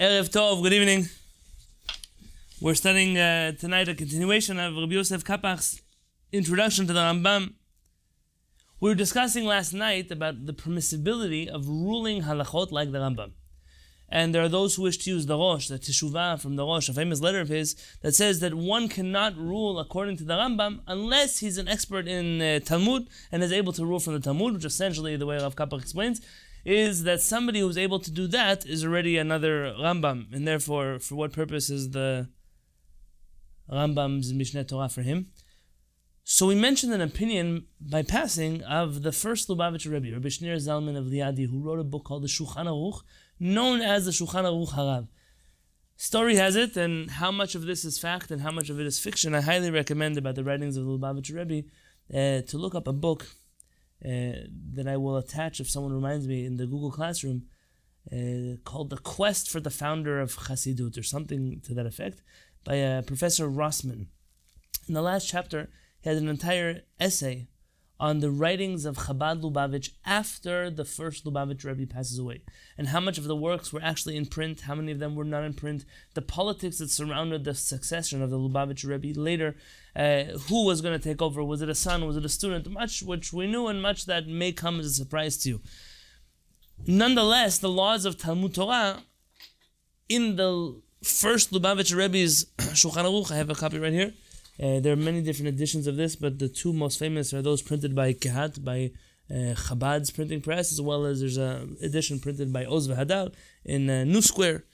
Erev Tov, good evening. We're studying uh, tonight a continuation of Rabbi Yosef Kapach's introduction to the Rambam. We were discussing last night about the permissibility of ruling halachot like the Rambam. And there are those who wish to use the Rosh, the Teshuvah from the Rosh, a famous letter of his, that says that one cannot rule according to the Rambam unless he's an expert in uh, Talmud and is able to rule from the Talmud, which essentially, the way Rav Kapach explains, is that somebody who's able to do that is already another Rambam, and therefore, for what purpose is the Rambam's Mishneh Torah for him? So we mentioned an opinion by passing of the first Lubavitcher Rebbe, Rabbi Shneur Zalman of Liadi, who wrote a book called the Shulchan Aruch, known as the Shulchan Aruch Harav. Story has it, and how much of this is fact and how much of it is fiction, I highly recommend about the writings of the Lubavitcher Rebbe uh, to look up a book uh, that I will attach if someone reminds me in the Google Classroom uh, called The Quest for the Founder of Chassidut or something to that effect by uh, Professor Rossman. In the last chapter, he has an entire essay on the writings of Chabad Lubavitch after the first Lubavitch Rebbe passes away, and how much of the works were actually in print, how many of them were not in print, the politics that surrounded the succession of the Lubavitch Rebbe later, uh, who was going to take over, was it a son, was it a student, much which we knew and much that may come as a surprise to you. Nonetheless, the laws of Talmud Torah in the first Lubavitch Rebbe's Shulchan Aruch, I have a copy right here, uh, there are many different editions of this, but the two most famous are those printed by Kehat by uh, Chabad's printing press, as well as there's an edition printed by Oz Hadal in uh, New Square.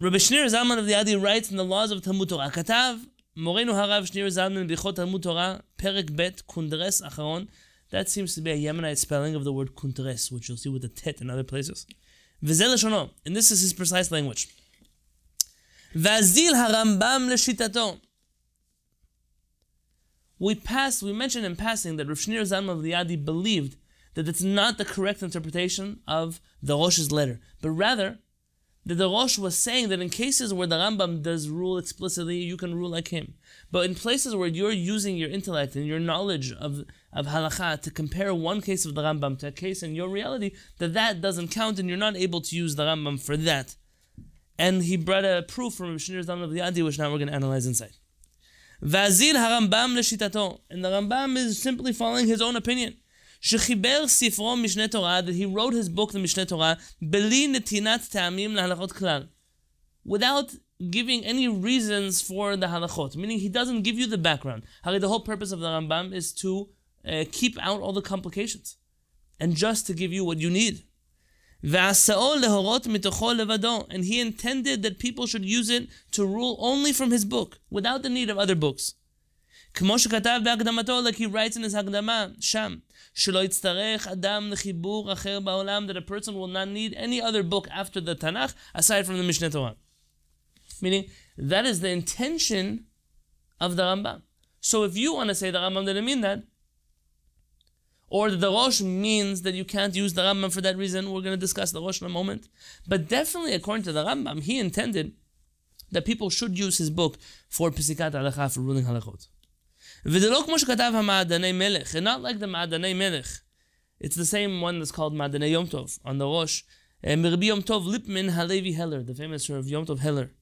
Rabbi Shneer Zalman of Liadi writes in the laws of Talmud Torah, Katav, Harav Shneer Zalman Bichot Talmud Torah, Perek Bet, Kundres Acharon. That seems to be a Yemenite spelling of the word Kundres, which you'll see with the tet in other places. Vizel And this is his precise language. Vazil harambam leshitato. We passed, we mentioned in passing that Rav Shneur Zalman of Liadi believed that it's not the correct interpretation of the Rosh's letter, but rather that the Rosh was saying that in cases where the Rambam does rule explicitly, you can rule like him. But in places where you're using your intellect and your knowledge of, of halakha to compare one case of the Rambam to a case in your reality, that that doesn't count and you're not able to use the Rambam for that and he brought a proof from Mishnah Zalman of Liadi, which now we're going to analyze inside. Vazir Harambam Leshitato, and the Rambam is simply following his own opinion. שחיבר ספרו משנה תורה, that he wrote his book, the Mishneh Torah בלי נתינת טעמים להלכות Without giving any reasons for the halachot, meaning he doesn't give you the background. Hali, the whole purpose of the Rambam is to uh, keep out all the complications and just to give you what you need. And he intended that people should use it to rule only from his book, without the need of other books. Like he writes in his Hagdama, Sham, that a person will not need any other book after the Tanakh aside from the Mishneh Torah. Meaning, that is the intention of the Rambam. So if you want to say the Rambam didn't mean that, or the Rosh means that you can't use the Rambam for that reason. We're going to discuss the Rosh in a moment. But definitely, according to the Rambam, he intended that people should use his book for pesikat Halacha, for ruling Halachot. And not like the Ma'adanei Melech. It's the same one that's called Ma'adanei Yom Tov on the Rosh. Eh, Mirbi Yom Tov Lipman Halevi Heller, the famous Rav Yom Tov Heller.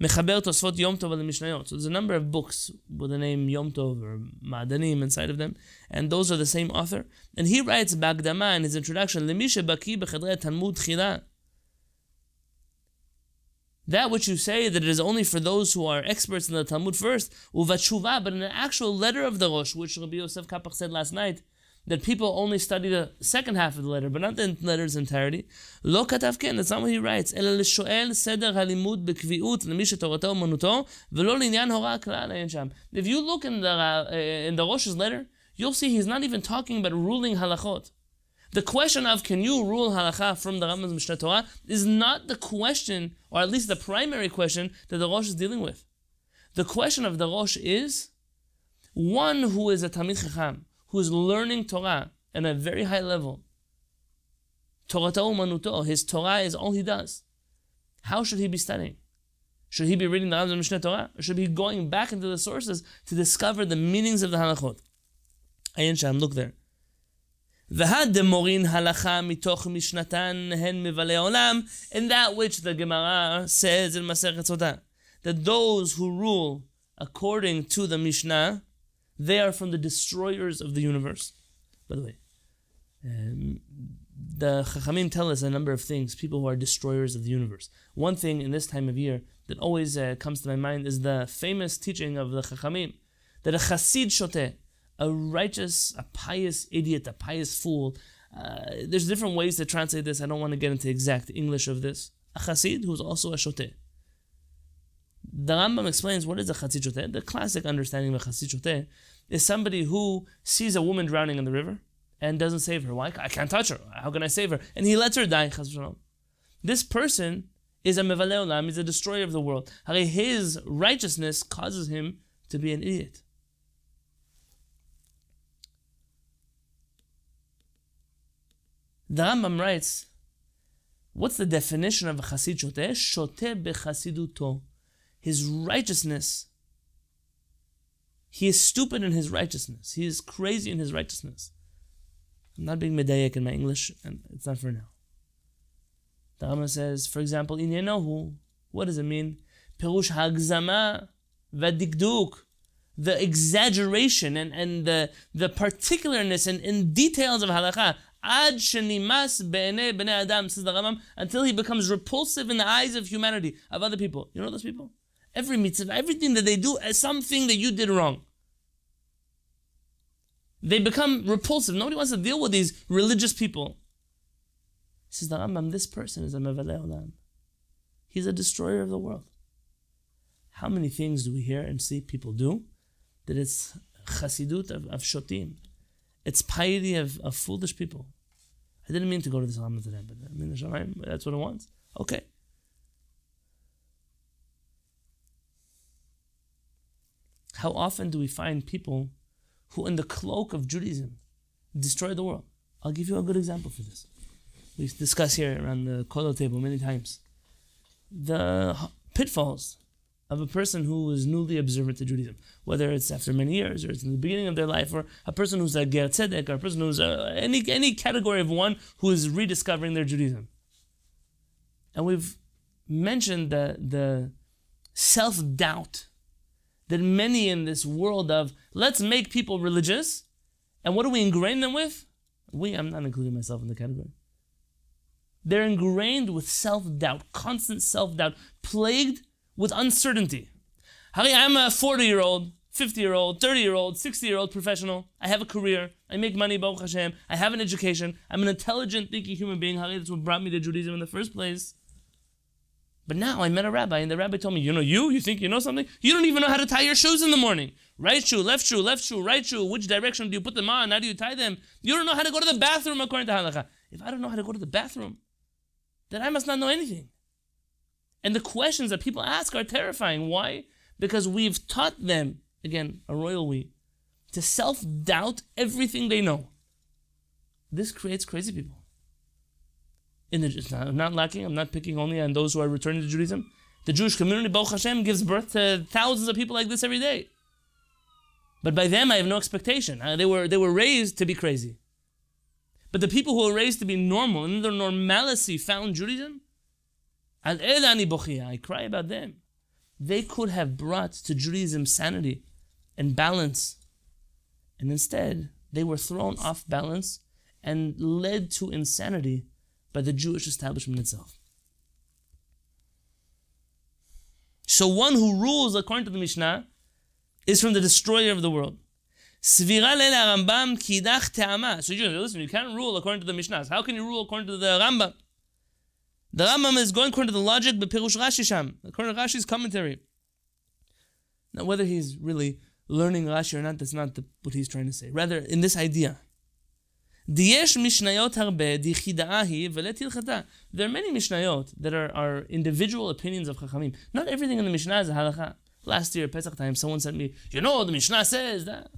Mechaber Tosfot Yom Tov al Mishnayot. So there's a number of books with the name Yom Tov or Ma'adanim inside of them, and those are the same author. And he writes Bagdama in his introduction, Lemisha Baki Bechadre Talmud Chila. That which you say that it is only for those who are experts in the Talmud first, uvatshuva, but in an actual letter of the Rosh, which Rabbi Yosef Kapach said last night, that people only study the second half of the letter, but not the letter's entirety. Look at כן, that's not what he writes, If you look in the, uh, in the Rosh's letter, you'll see he's not even talking about ruling halachot. The question of can you rule halacha from the Rambam's Mishnah Torah is not the question, or at least the primary question, that the Rosh is dealing with. The question of the Rosh is, one who is a Talmid Chacham, who's learning Torah at a very high level, Torata umanuto, his Torah is all he does, how should he be studying? Should he be reading the Rambam Mishneh Torah? Or should he be going back into the sources to discover the meanings of the halachot? Ayin Sham, look there. והד דמורין הלכה מתוך משנתן הן מבלי עולם, in that which the Gemara says in Masechet Sotah, that those who rule according to the Mishnah, they are from the destroyers of the universe. By the way, um, the Chachamim tell us a number of things, people who are destroyers of the universe. One thing in this time of year that always uh, comes to my mind is the famous teaching of the Chachamim, that a Chassid Shoteh, a righteous, a pious idiot, a pious fool. Uh, there's different ways to translate this. I don't want to get into exact English of this. A chassid who's also a shoteh. The Rambam explains what is a shoteh. The classic understanding of a shoteh is somebody who sees a woman drowning in the river and doesn't save her. Why? I can't touch her. How can I save her? And he lets her die. This person is a mevaleh olam. He's a destroyer of the world. His righteousness causes him to be an idiot. The Rambam writes, what's the definition of a chassid shoteh? Shoteh bechasiduto. His righteousness. He is stupid in his righteousness. He is crazy in his righteousness. I'm not being medayek in my English, and it's not for now. The Rambam says, for example, in Yenohu, what does it mean? Perush hagzama v'dikduk. The exaggeration and, and the, the particularness and, and details of halakha. Ad shenimas be'ene b'nei adam, says the Rambam, until he becomes repulsive in the eyes of humanity, of other people. You know those people? Every mitzvah, everything that they do is something that you did wrong. They become repulsive. Nobody wants to deal with these religious people. He says the Rambam, this person is a mevaleh olam. He's a destroyer of the world. How many things do we hear and see people do that it's chasidut of, of shotim? It's piety of, of foolish people. I didn't mean to go to the Salam today, but I mean that's what it wants. Okay. How often do we find people who, in the cloak of Judaism, destroy the world? I'll give you a good example for this. We discuss here around the kollel table many times. The pitfalls of a person who is newly observant to Judaism, whether it's after many years or it's in the beginning of their life, or a person who's a ger tzedek, or a person who's a, any any category of one who is rediscovering their Judaism. And we've mentioned the the self doubt that many in this world of let's make people religious, and what do we ingrain them with? We, I'm not including myself in the category. They're ingrained with self doubt, constant self doubt, plagued with uncertainty. I'm a 40 year old, 50 year old, 30 year old, 60 year old professional. I have a career. I make money, Baruch Hashem. I have an education. I'm an intelligent, thinking human being. That's what brought me to Judaism in the first place. But now I met a rabbi, and the rabbi told me, You know, you? You think you know something? You don't even know how to tie your shoes in the morning. Right shoe, left shoe, left shoe, right shoe. Which direction do you put them on? How do you tie them? You don't know how to go to the bathroom according to halakha. If I don't know how to go to the bathroom, then I must not know anything. And the questions that people ask are terrifying. Why? Because we've taught them, again, a royal we, to self doubt everything they know. This creates crazy people. In the, I'm not lacking, I'm not picking only on those who are returning to Judaism. The Jewish community, Baruch Hashem, gives birth to thousands of people like this every day. But by them, I have no expectation. Uh, they, were, they were raised to be crazy. But the people who were raised to be normal, and their normalcy, found Judaism, I cry about them. They could have brought to Judaism sanity and balance. And instead, they were thrown off balance and led to insanity by the Jewish establishment itself. So one who rules according to the Mishnah is from the destroyer of the world. So you listen, you can't rule according to the Mishnahs. How can you rule according to the Rambam? The Rambam is going according to the logic, but Pirush Rashi Sham, according to Rashi's commentary. Now, whether he's really learning Rashi or not, that's not the, what he's trying to say. Rather, in this idea. There are many Mishnayot that are, are individual opinions of Chachamim. Not everything in the Mishnah is a halacha. Last year, Pesach time, someone sent me, you know, the Mishnah says that.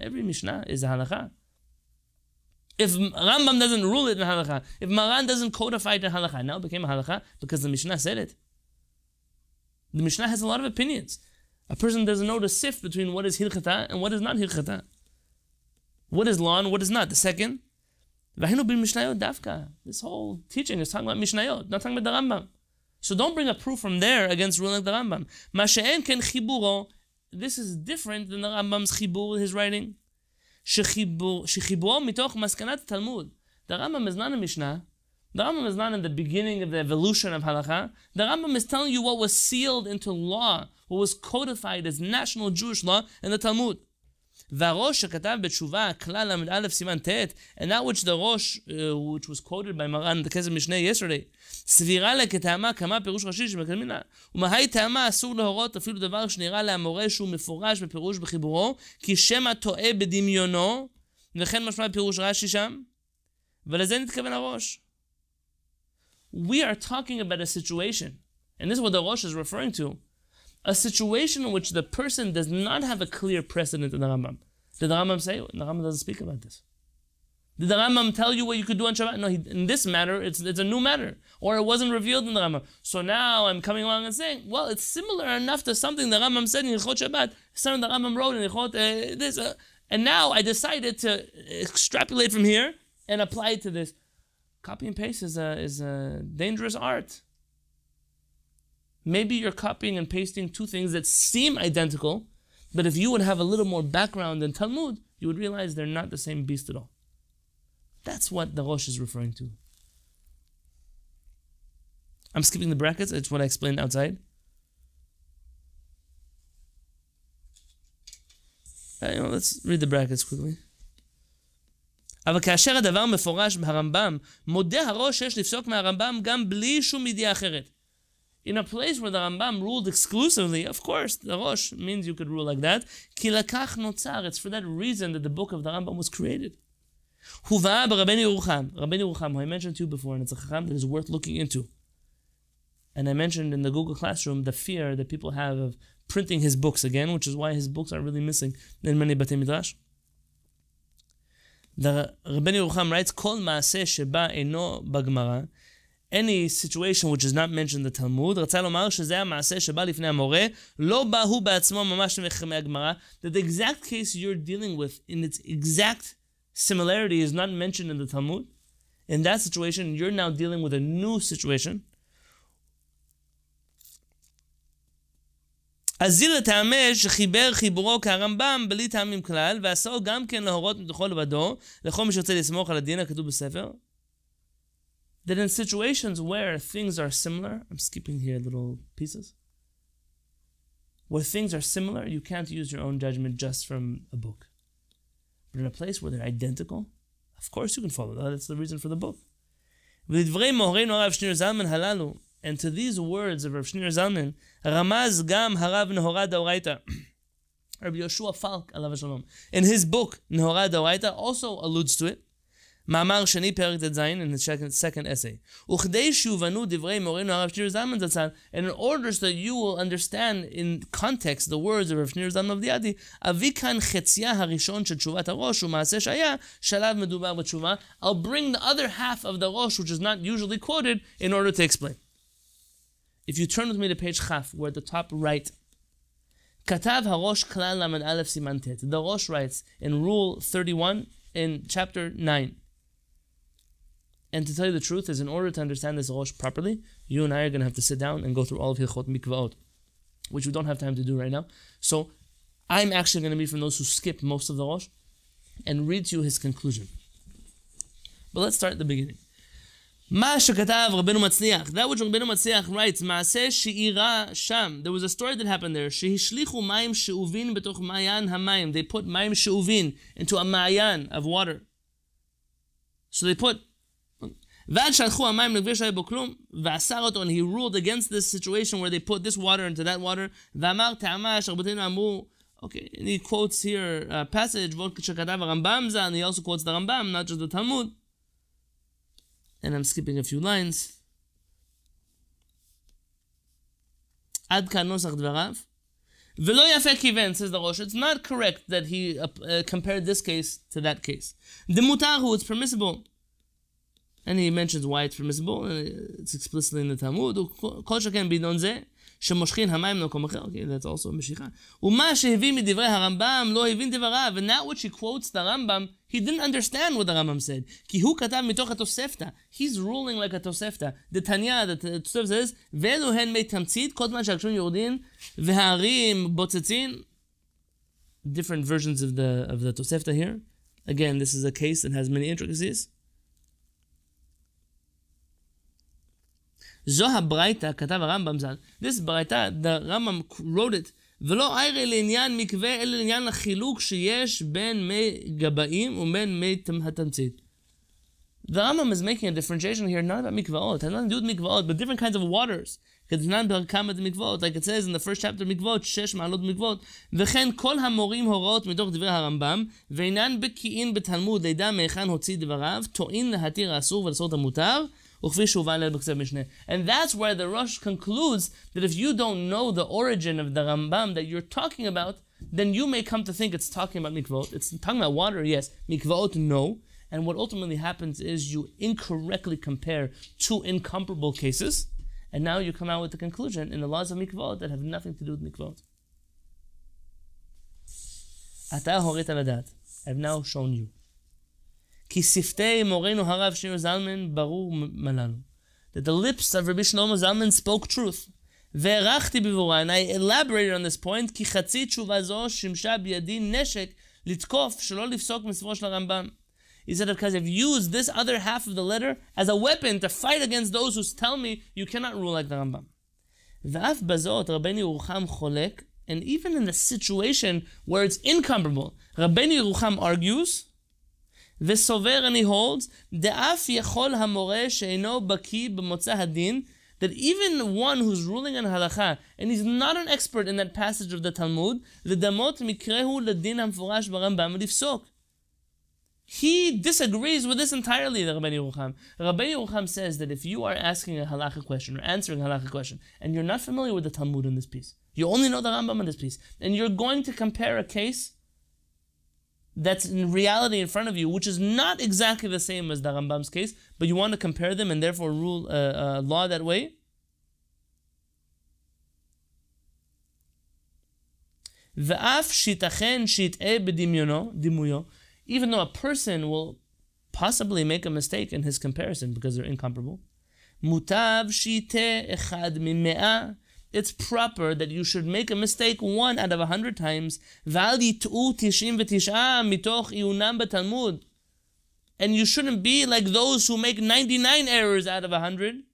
Every Mishnah is a halacha. If Rambam doesn't rule it in halacha, if Maran doesn't codify it in halacha, now it became a halacha because the Mishnah said it. The Mishnah has a lot of opinions. A person doesn't know to sift between what is hilchata and what is not hilchata. What is law and what is not? The second, This whole teaching is talking about Mishnayot, not talking about the Rambam. So don't bring a proof from there against ruling the Rambam. Masha'en ken chiburo. This is different than the Rambam's chibur, his writing. Shechibur mitoch maskanat Talmud. The Rambam is not a Mishnah. The Rambam is not in the beginning of the evolution of halacha. The Rambam is telling you what was sealed into law, what was codified as national Jewish law in the Talmud. And that which the Rosh, uh, which was quoted by Maran, the Kesef Mishneh yesterday, סבירה לה כטעמה כמה פירוש ראשי שמקדמים לה. ומהי טעמה אסור להורות אפילו דבר שנראה להמורה שהוא מפורש בפירוש בחיבורו, כי שמא טועה בדמיונו, וכן משמע פירוש רש"י שם, ולזה נתכוון הראש. We are talking about a situation, and this is what the Rosh is referring to a situation in which the person does not have a clear precedent in the Rambam. Did the Rambam say? The Rambam doesn't speak about this. Did the Rambam tell you what you could do on Shabbat? No, he, in this matter, it's, it's a new matter. Or it wasn't revealed in the Rambam. So now I'm coming along and saying, well, it's similar enough to something the Rambam said in Hilchot Shabbat, something the Rambam wrote in Hilchot uh, this. Uh, and now I decided to extrapolate from here and apply it to this. Copy and paste is a, is a dangerous art. Maybe you're copying and pasting two things that seem identical, but if you would have a little more background in Talmud, you would realize they're not the same beast at all. That's what the Rosh is referring to. I'm skipping the brackets, it's what I explained outside. Uh, you know, let's read the brackets quickly. אבל כאשר הדבר מפורש ברמב"ם, מודה הראש שיש לפסוק מהרמב"ם גם בלי שום ידיעה אחרת. in a place where the Rambam ruled exclusively, of course, the Rosh means you could rule like that. Kilakach notzar. It's for that reason that the book of the Rambam was created. Huva Rabbeinu Yerucham. Rabbeinu Yerucham, who I mentioned to you before, and it's a chacham that is worth looking into. And I mentioned in the Google Classroom the fear that people have of printing his books again, which is why his books are really missing in many Bate Midrash. The Rabbeinu Yerucham writes, Kol maaseh sheba eno bagmara, Any situation which is not mentioned in the Talmud, רצה לומר שזה המעשה שבא לפני המורה, לא בא הוא בעצמו ממש מחכמי הגמרא, that the exact case you're dealing with in its exact similarity is not mentioned in the Talmud. In that situation, you're now dealing with a new situation. אז זיל לטעמי שחיבר חיבורו כרמב"ם בלי טעמים כלל, ועשו גם כן להורות מתוכו לבדו, לכל מי שרוצה לסמוך על הדין הכתוב בספר. that in situations where things are similar, I'm skipping here little pieces, where things are similar, you can't use your own judgment just from a book. But in a place where they're identical, of course you can follow that. That's the reason for the book. And to these words of Rav Shneur Zalman, Ramaz Gam Harav Rabbi Yoshua Falk, in his book, Nehorah Dauraita, also alludes to it. מאמר שני, פרק ט"ז, in his second, second essay. וכדי שיובנו דברי מורנו הרב שניר זלמן זצ"ל, and in order so that you will understand in context the words of Rav Shneur Zalman of Diadi, אביא כאן חציה הראשון של תשובת הראש ומעשה שהיה, שלב מדובר בתשובה. I'll bring the other half of the ראש, which is not usually quoted, in order to explain. If you turn with me to page Chaf, we're at the top right. כתב הראש כלל ל"א סימן ט'. The Rosh writes in Rule 31 in chapter 9. And to tell you the truth is, in order to understand this Rosh properly, you and I are going to have to sit down and go through all of Hilchot Mikvaot, which we don't have time to do right now. So I'm actually going to be from those who skip most of the Rosh and read to you his conclusion. But let's start at the beginning. מה שכתב רבנו מצליח, that which רבנו מצליח writes, מעשה שאירה שם, there was a story that happened there, שהשליכו מים שאובין בתוך מעיין המים, they put מים שאובין into a מעיין of water. So they put, ועד שלחו המים לגבי שהיה בו כלום, ואסר אותו, and he ruled against this situation where they put this water into that water, ואמר טעמה שרבותינו אמרו, okay, and he quotes here a passage, ועוד שכתב הרמב"ם זה, and he also quotes the Rambam, not just the Talmud. and I'm skipping a few lines. עד כאן נוסח דבריו. ולא יפה כיוון, says the Rosh. It's not correct that he uh, uh, compared this case to that case. דמותר הוא, it's permissible. And he mentions why it's permissible, and it's explicitly in the Talmud. כל שכן בעידון זה, שמושכין המים למקום אחר, okay, that's also משיכה. ומה שהביא מדברי הרמב"ם לא הבין דבריו, and that which he quotes the Rambam, he didn't understand what the Rambam said. Ki hu katav mitoch התוספתא. He's ruling like a tosefta. The Tanya, the Tosefta says, ואלו הן מי תמצית, כל זמן שהגשמים יורדים, וההרים בוצצים. Different versions of the of the Tosefta here. Again, this is a case that has many intricacies. זו הברייתא, כתב הרמב"ם ז"ל. This ברייתא, the Rambam wrote it ולא איירי לעניין מקווה, אלא לעניין החילוק שיש בין מי גבאים ובין מי התמצית. The Rambam is making a differentiation here, not about mikvaot. It has nothing to but different kinds of waters. Like it says in the first chapter mikvaot, שש מעלות mikvaot. וכן כל המורים הוראות מתוך דברי הרמב"ם, ואינן בקיאים בתלמוד לידע מהיכן הוציא דבריו, טועין להתיר האסור ולעשות המותר, and that's where the Rosh concludes that if you don't know the origin of the Rambam that you're talking about, then you may come to think it's talking about mikvot. It's talking about water, yes. Mikvot, no. And what ultimately happens is you incorrectly compare two incomparable cases, and now you come out with the conclusion in the laws of mikvot that have nothing to do with mikvot. I've now shown you כי שפתי מורנו הרב שיר זלמן ברור מלנו. That the lips of Rabbi Shlomo Zalman spoke truth. והערכתי בבורה, and I elaborated on this point, כי חצי תשובה זו שימשה בידי נשק לתקוף שלא לפסוק מספרו של הרמב"ם. He said, because I've used this other half of the letter as a weapon to fight against those who tell me you cannot rule like the Rambam. ואף בזאת רבני ירוחם חולק, and even in the situation where it's incomparable, רבני ירוחם argues, וסובר אני holds, דאף יכול המורה שאינו בקיא במוצא הדין, that even one who's ruling on halacha, and he's not an expert in that passage of the Talmud, לדמות מקרהו לדין המפורש ברמב"ם ולפסוק. He disagrees with this entirely, the Rabbi Yerucham. Rabbi Yerucham says that if you are asking a halacha question or answering a halacha question, and you're not familiar with the Talmud in this piece, you only know the Rambam in this piece, and you're going to compare a case that's in reality in front of you, which is not exactly the same as the Rambam's case, but you want to compare them and therefore rule uh, uh, law that way. Even though a person will possibly make a mistake in his comparison because they're incomparable, it's proper that you should make a mistake one out of a hundred times. And you shouldn't be like those who make 99 errors out of a hundred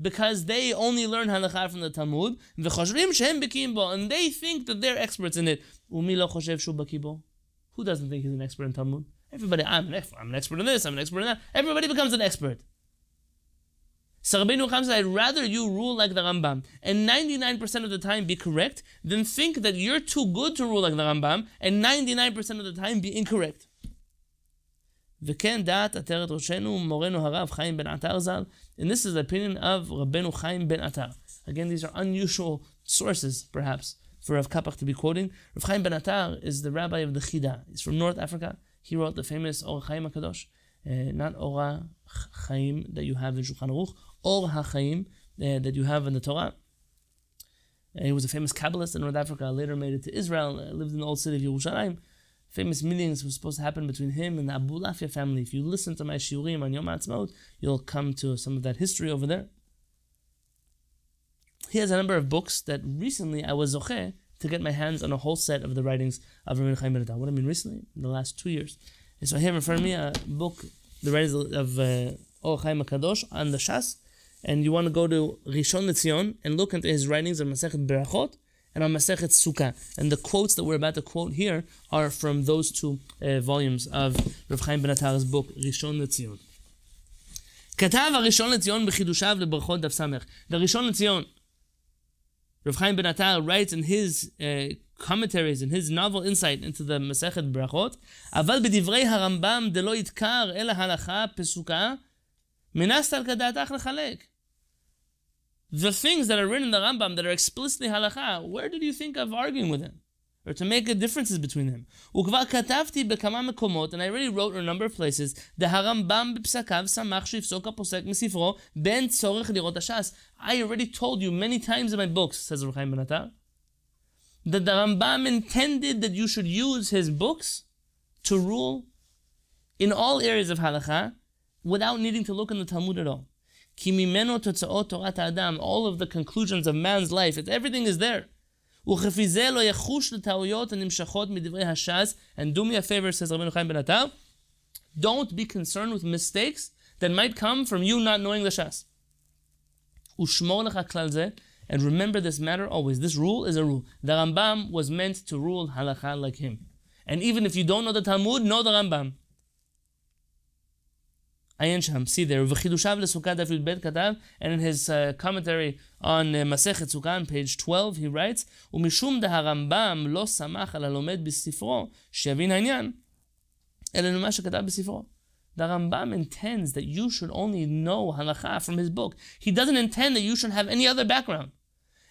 because they only learn halakha from the Talmud. And they think that they're experts in it. Who doesn't think he's an expert in Talmud? Everybody, I'm an. I'm an expert in this. I'm an expert in that. Everybody becomes an expert. So Rabbeinu Cham said, I'd rather you rule like the Rambam and 99% of the time be correct than think that you're too good to rule like the Rambam and 99% of the time be incorrect. וכן דעת עטרת ראשנו מורנו הרב חיים בן עטר ז"ל, and this is the opinion of רבנו חיים בן עטר. Again, these are unusual sources, perhaps, for Rav Kapach to be quoting. Rav Chaim ben Atar is the rabbi of the Chida. He's from North Africa. He wrote the famous Or Chaim HaKadosh. Uh, not Ora Chaim that you have in Shulchan Aruch, or HaChaim uh, that you have in the Torah. Uh, he was a famous Kabbalist in North Africa, later made it to Israel, uh, lived in the old city of Yerushalayim. Famous meetings were supposed to happen between him and the Abulafia family. If you listen to my shiurim on Yom HaAtzmaut, you'll come to some of that history over there. He has a number of books that recently I was zoche to get my hands on a whole set of the writings of Rabbi Chaim Ben What I mean recently, in the last two years. And so I have in front of me a book, the writings of uh, Or Chaim HaKadosh on the Shas, and you want to go to Rishon LeZion and look into his writings on Masechet Berachot and on Masechet Sukkah. And the quotes that we're about to quote here are from those two uh, volumes of Rav Chaim Ben Atar's book, Rishon LeZion. כתב הראשון לציון בחידושיו לברכות דף סמך. The ראשון לציון, Rav Chaim Ben Atar writes in his uh, commentaries, in his novel insight into the Masechet Brachot, אבל בדברי הרמב"ם דלא ידקר אלא הלכה פסוקה, מנסת על כדעתך לחלק the things that are written in the Rambam that are explicitly halacha, where did you think of arguing with him? Or to make differences between them? And I already wrote in a number of places. I already told you many times in my books, says Rav Benatar, that the Rambam intended that you should use his books to rule in all areas of halacha without needing to look in the Talmud at all. All of the conclusions of man's life, it's, everything is there. And do me a favor, says Rabbeinu Chaim Ben Atar, don't be concerned with mistakes that might come from you not knowing the Shas. And remember this matter always. This rule is a rule. The Rambam was meant to rule halacha like him. And even if you don't know the Talmud, know the Rambam. Ayin Sham, see there, V'chidushav l'sukkah David Bet katav, and in his uh, commentary on uh, Masechet Sukkah on page 12, he writes, ומשום דהרמב"ם לא סמך על הלומד בספרו, שיבין העניין, אלא למה שכתב בספרו. The Rambam intends that you should only know halacha from his book. He doesn't intend that you should have any other background.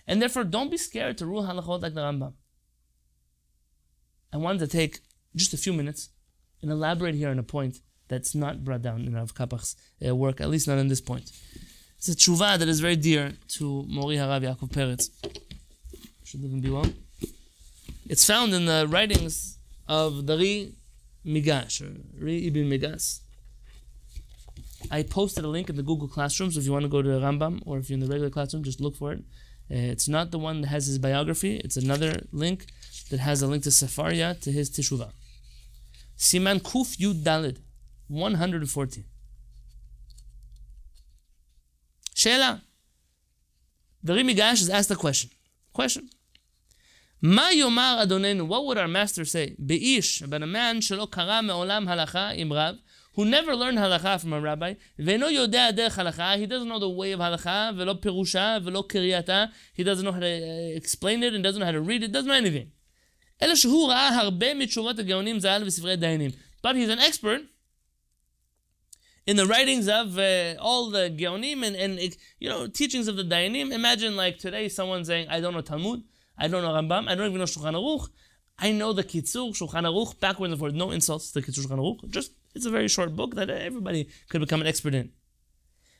And therefore, don't be scared to rule halachot like the Rambam. I wanted to take just a few minutes and elaborate here on a point that's not brought down in Rav Kapach's uh, work, at least not in this point. It's a tshuva that is very dear to Mori Harav Yaakov Peretz. Should and be well. It's found in the writings of the Migash, or Ri Ibn Migas. I posted a link in the Google Classroom, so if you want to go to Rambam, or if you're in the regular classroom, just look for it. Uh, it's not the one that has his biography, it's another link that has a link to Sefaria, to his Teshuvah. Siman Kuf Yud Dalid. 114. Sheila. The Ri Migash has asked a question. Question. Ma yomar Adonenu, what would our master say? Beish, about a man shelo kara me'olam halacha im who never learned halacha from a rabbi, ve'no yodea derech halacha, he doesn't know the way of halacha, ve'lo perusha, ve'lo kiryata, he doesn't know how to uh, explain it and doesn't know how to read it, doesn't know anything. אלא שהוא ראה הרבה מתשובות הגאונים ז"ל וספרי דיינים. But he's an expert in the writings of uh, all the Geonim and, and you know teachings of the Dayanim. Imagine like today someone saying, I don't know Talmud, I don't know Rambam, I don't even know Shulchan Aruch. I know the Kitzur, Shulchan Aruch, backwards and forwards. No insults to the Kitzur Shulchan Aruch. Just, it's a very short book that everybody could become an expert in.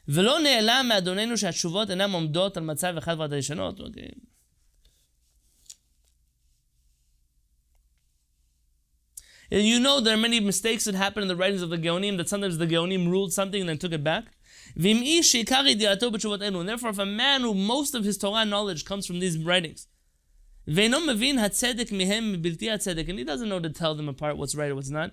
ולא נעלם מאדוננו שהתשובות אינן עומדות על מצב אחד ועד הישנות. Okay. And you know there are many mistakes that happen in the writings of the Geonim, that sometimes the Geonim ruled something and then took it back. And therefore, if a man who most of his Torah knowledge comes from these writings, and he doesn't know to tell them apart what's right or what's not,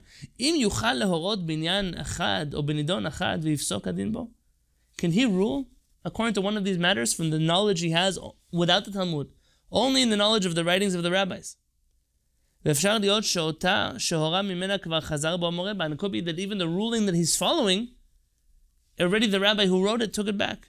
can he rule according to one of these matters from the knowledge he has without the Talmud, only in the knowledge of the writings of the rabbis? ואפשר להיות שאותה שהורה ממנה כבר חזר בו המורה בה, and it could be that even the ruling that he's following, already the rabbi who wrote it took it back.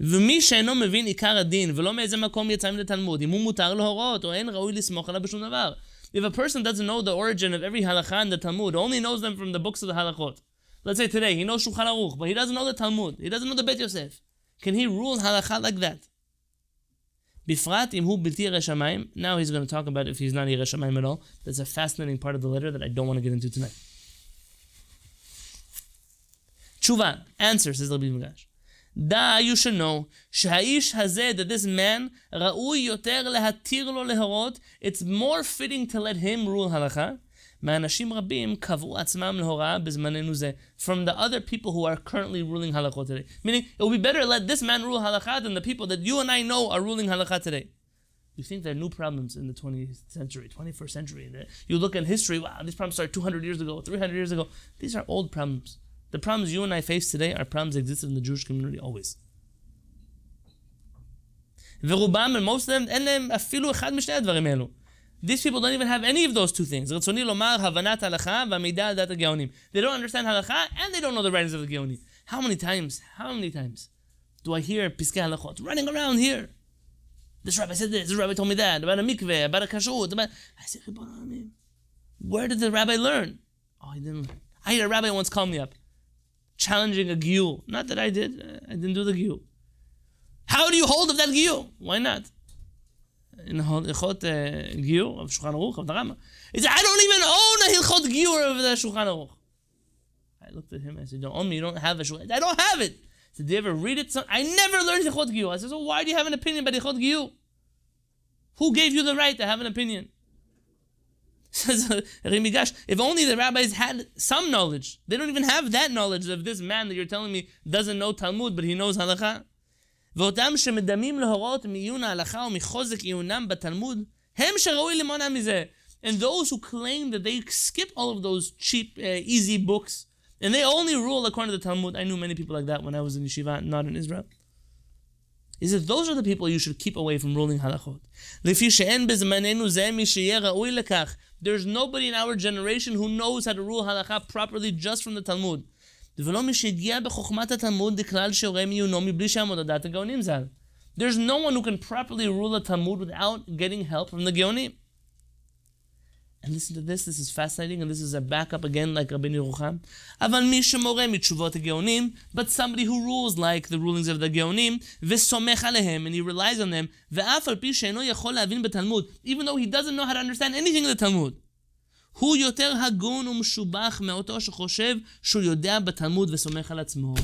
ומי שאינו מבין עיקר הדין ולא מאיזה מקום יצא מן התלמוד, אם הוא מותר להורות או אין ראוי לסמוך עליו בשום דבר. If a person doesn't know the origin of every halacha in the Talmud, only knows them from the books of the halachot. Let's say today, he knows Shulchan Aruch, but he doesn't know the Talmud. He doesn't know the Bet Yosef. Can he rule halacha like that? Bifrat imhu bilti reshamayim. Now he's going to talk about if he's not reshamayim at all. That's a fascinating part of the letter that I don't want to get into tonight. Tshuva, answer, says Rabbi Migash. Da, you should know, שהאיש הזה, that this man, ראוי יותר להתיר לו להורות, it's more fitting to let him rule halacha, מאנשים רבים קבעו עצמם להוראה בזמננו זה, from the other people who are currently ruling halakha today. Meaning, it would be better to let this man rule halakha than the people that you and I know are ruling halakha today. You think there are new problems in the 20th century, 21st century. You look at history, wow, these problems started 200 years ago, 300 years ago. These are old problems. The problems you and I face today are problems that existed in the Jewish community always. ורובם, and most of them, אין להם אפילו אחד משני הדברים האלו. These people don't even have any of those two things. They don't understand halacha and they don't know the writings of the Geonim. How many times, how many times do I hear piskei halachot running around here? This rabbi said this, this rabbi told me that, about a mikveh, about a kashrut, about... I said, where did the rabbi learn? Oh, he didn't learn. I had a rabbi once call me up, challenging a giyur. Not that I did, uh, I didn't do the giyur. How do you hold of that giyur? Why not? In Hilchot uh, Giur of Shulchan Aruch of the Rama. He said, I don't even own a Hilchot Giur of the Shulchan Aruch. I looked at him and I said, don't own me, you don't have a Shulchan I don't have it. He said, do you ever read it? I never learned Hilchot Giur. I said, so why do you have an opinion about Hilchot Giur? Who gave you the right to have an opinion? Says Rimigash, if only the rabbis had some knowledge. They don't even have that knowledge of this man that you're telling me doesn't know Talmud, but he knows halacha. ואותם שמדמים להוראות מעיון ההלכה ומחוזק עיונם בתלמוד, הם שראוי למונע מזה. And those who claim that they skip all of those cheap, uh, easy books, and they only rule according to the Talmud. I knew many people like that when I was in yeshiva, not in Israel. Is that those are the people you should keep away from ruling halachot. There's nobody in our generation who knows how to rule halacha properly just from the Talmud. There's no one who can properly rule the Talmud without getting help from the Geonim. And listen to this, this is fascinating, and this is a backup again, like Rabbi Yerucham. אבל מי שמורה מתשובות הגאונים, but somebody who rules like the rulings of the גאונים, וסומך עליהם, and he relies on them, ואף על פי שאינו יכול להבין בתלמוד, even though he doesn't know how to understand anything in the Talmud. הוא יותר הגון ומשובח מאותו שחושב שהוא יודע בתלמוד וסומך על עצמו.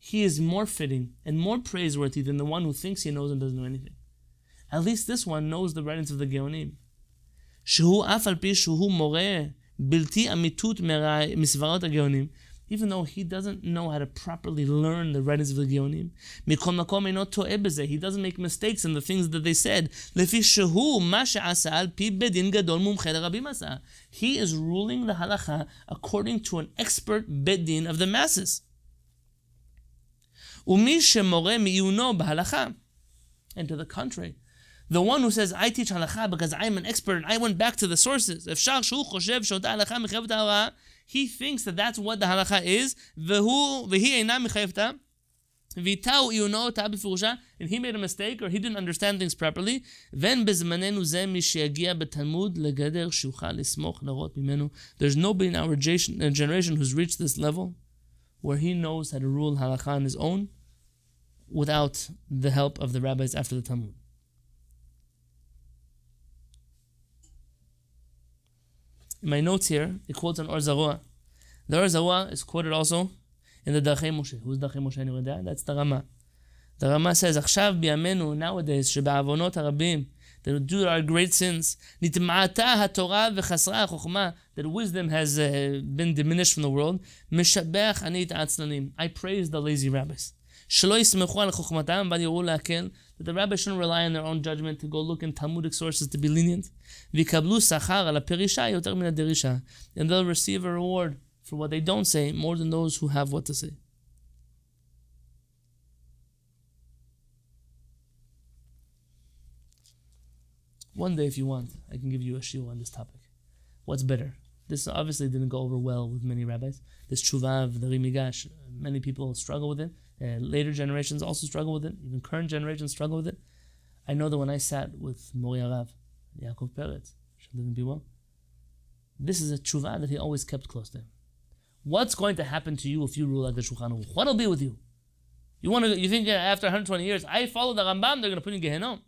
He is more fitting and more praiseworthy than the one who thinks he knows and doesn't know anything. At least this one knows the writings of the Geonim. שהוא אף על פי שהוא מורה בלתי אמיתות מסברות הגאונים, even though he doesn't know how to properly learn the writings of the Geonim. He doesn't make mistakes in the things that they said. He is ruling the halacha according to an expert bedin of the masses. And to the contrary, the one who says, I teach halacha because I'm an expert and I went back to the sources. He thinks that that's what the halacha is. And he made a mistake or he didn't understand things properly. There's nobody in our uh, generation who's reached this level where he knows how to rule halacha on his own without the help of the rabbis after the Talmud. in my notes here, it quotes on Or Zarua. The Or Zarua is quoted also in the Darchei Moshe. Who's Darchei Moshe? Anyone there? That's the Rama. The Rama says, "Achshav biyamenu nowadays sheba'avonot harabim." That do our great sins, nitma'ata haTorah v'chasra chokma, that wisdom has uh, been diminished from the world. Mishabech anit atzlanim. I praise the lazy rabbis. Shaloi smechu al chokhmatam v'yuru laken. That the rabbis shouldn't rely on their own judgment to go look in Talmudic sources to be lenient. V'kablu sachar al perisha yoter derisha, and they'll receive a reward for what they don't say more than those who have what to say. One day, if you want, I can give you a shiur on this topic. What's better? This obviously didn't go over well with many rabbis. This tshuva of the Rimigash, many people struggle with it. Later generations also struggle with it. Even current generations struggle with it. I know that when I sat with Mori Arav, Yaakov Peretz, should live and be well, this is a tshuva that he always kept close to him. What's going to happen to you if you rule like the Shulchan Aruch? What'll be with you? You want to? You think after 120 years, I follow the Rambam, they're going to put you in Gehenom?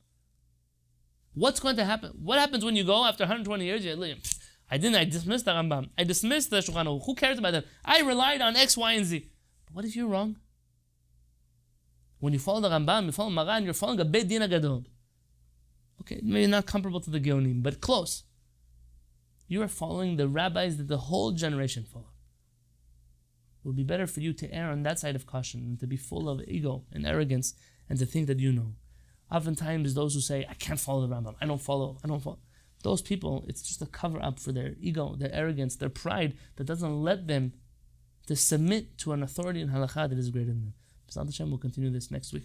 What's going to happen? What happens when you go after 120 years? You I didn't. I dismissed the Rambam. I dismissed the Shulchan Aruch. Who cares about that? I relied on X, Y, and Z. But what if you're wrong? When you follow the Rambam, you follow Maran, you're following a Beit Din Gadol. Okay, maybe not comparable to the Geonim, but close. You are following the rabbis that the whole generation followed. It would be better for you to err on that side of caution and to be full of ego and arrogance and to think that you know. Oftentimes, those who say, I can't follow the Rambam, I don't follow, I don't follow. Those people, it's just a cover up for their ego, their arrogance, their pride that doesn't let them to submit to an authority in halakha that is greater than them. Hashem, we'll continue this next week.